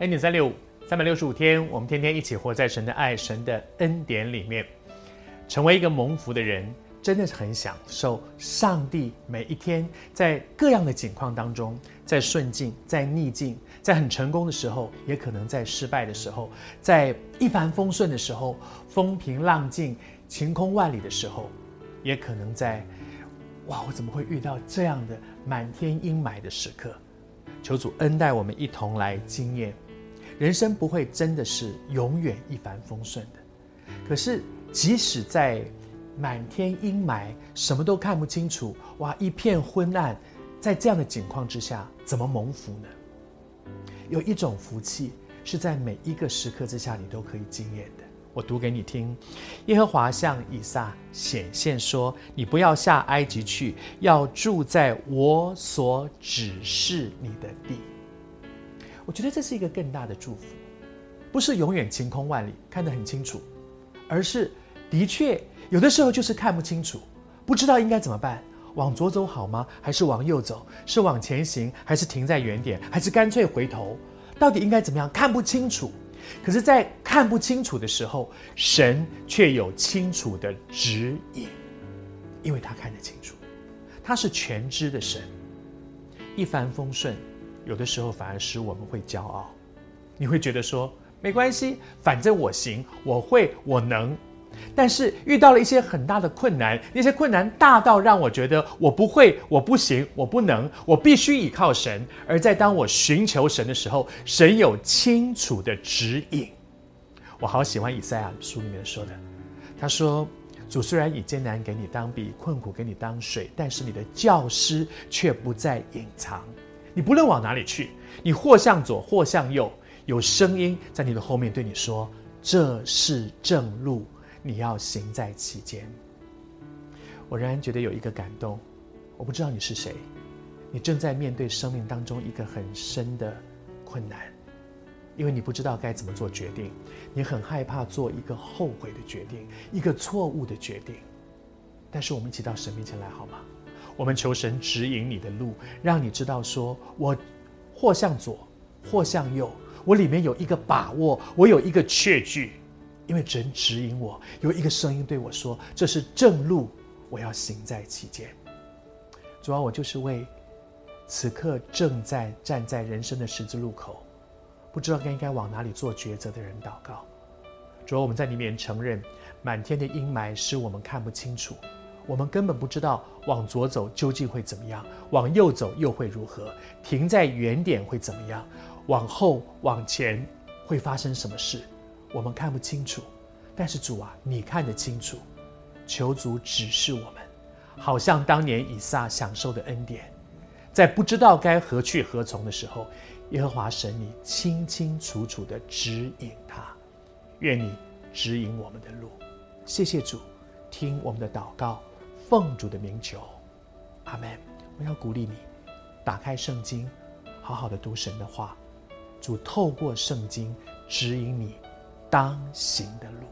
恩典三六五，三百六十五天，我们天天一起活在神的爱、神的恩典里面，成为一个蒙福的人，真的是很享受上帝每一天在各样的境况当中，在顺境、在逆境、在很成功的时候，也可能在失败的时候，在一帆风顺的时候、风平浪静、晴空万里的时候，也可能在哇，我怎么会遇到这样的满天阴霾的时刻？求主恩待我们一同来经验。人生不会真的是永远一帆风顺的，可是即使在满天阴霾，什么都看不清楚，哇，一片昏暗，在这样的景况之下，怎么蒙福呢？有一种福气是在每一个时刻之下，你都可以经验的。我读给你听：耶和华向以撒显现说：“你不要下埃及去，要住在我所指示你的地。”我觉得这是一个更大的祝福，不是永远晴空万里，看得很清楚，而是的确有的时候就是看不清楚，不知道应该怎么办，往左走好吗？还是往右走？是往前行，还是停在原点？还是干脆回头？到底应该怎么样？看不清楚。可是，在看不清楚的时候，神却有清楚的指引，因为他看得清楚，他是全知的神，一帆风顺。有的时候反而使我们会骄傲，你会觉得说没关系，反正我行，我会，我能。但是遇到了一些很大的困难，那些困难大到让我觉得我不会，我不行，我不能，我必须依靠神。而在当我寻求神的时候，神有清楚的指引。我好喜欢以赛亚书里面说的，他说：“主虽然以艰难给你当笔，困苦给你当水，但是你的教师却不再隐藏。”你不论往哪里去，你或向左，或向右，有声音在你的后面对你说：“这是正路，你要行在其间。”我仍然觉得有一个感动，我不知道你是谁，你正在面对生命当中一个很深的困难，因为你不知道该怎么做决定，你很害怕做一个后悔的决定，一个错误的决定。但是我们一起到神面前来好吗？我们求神指引你的路，让你知道说，我或向左，或向右，我里面有一个把握，我有一个确据，因为神指引我，有一个声音对我说，这是正路，我要行在其间。主要我就是为此刻正在站在人生的十字路口，不知道该应该往哪里做抉择的人祷告。主要我们在里面承认，满天的阴霾使我们看不清楚。我们根本不知道往左走究竟会怎么样，往右走又会如何？停在原点会怎么样？往后往前会发生什么事？我们看不清楚。但是主啊，你看得清楚，求主指示我们，好像当年以撒享受的恩典，在不知道该何去何从的时候，耶和华神你清清楚楚地指引他。愿你指引我们的路。谢谢主，听我们的祷告。奉主的名求，阿门。我要鼓励你，打开圣经，好好的读神的话。主透过圣经指引你当行的路。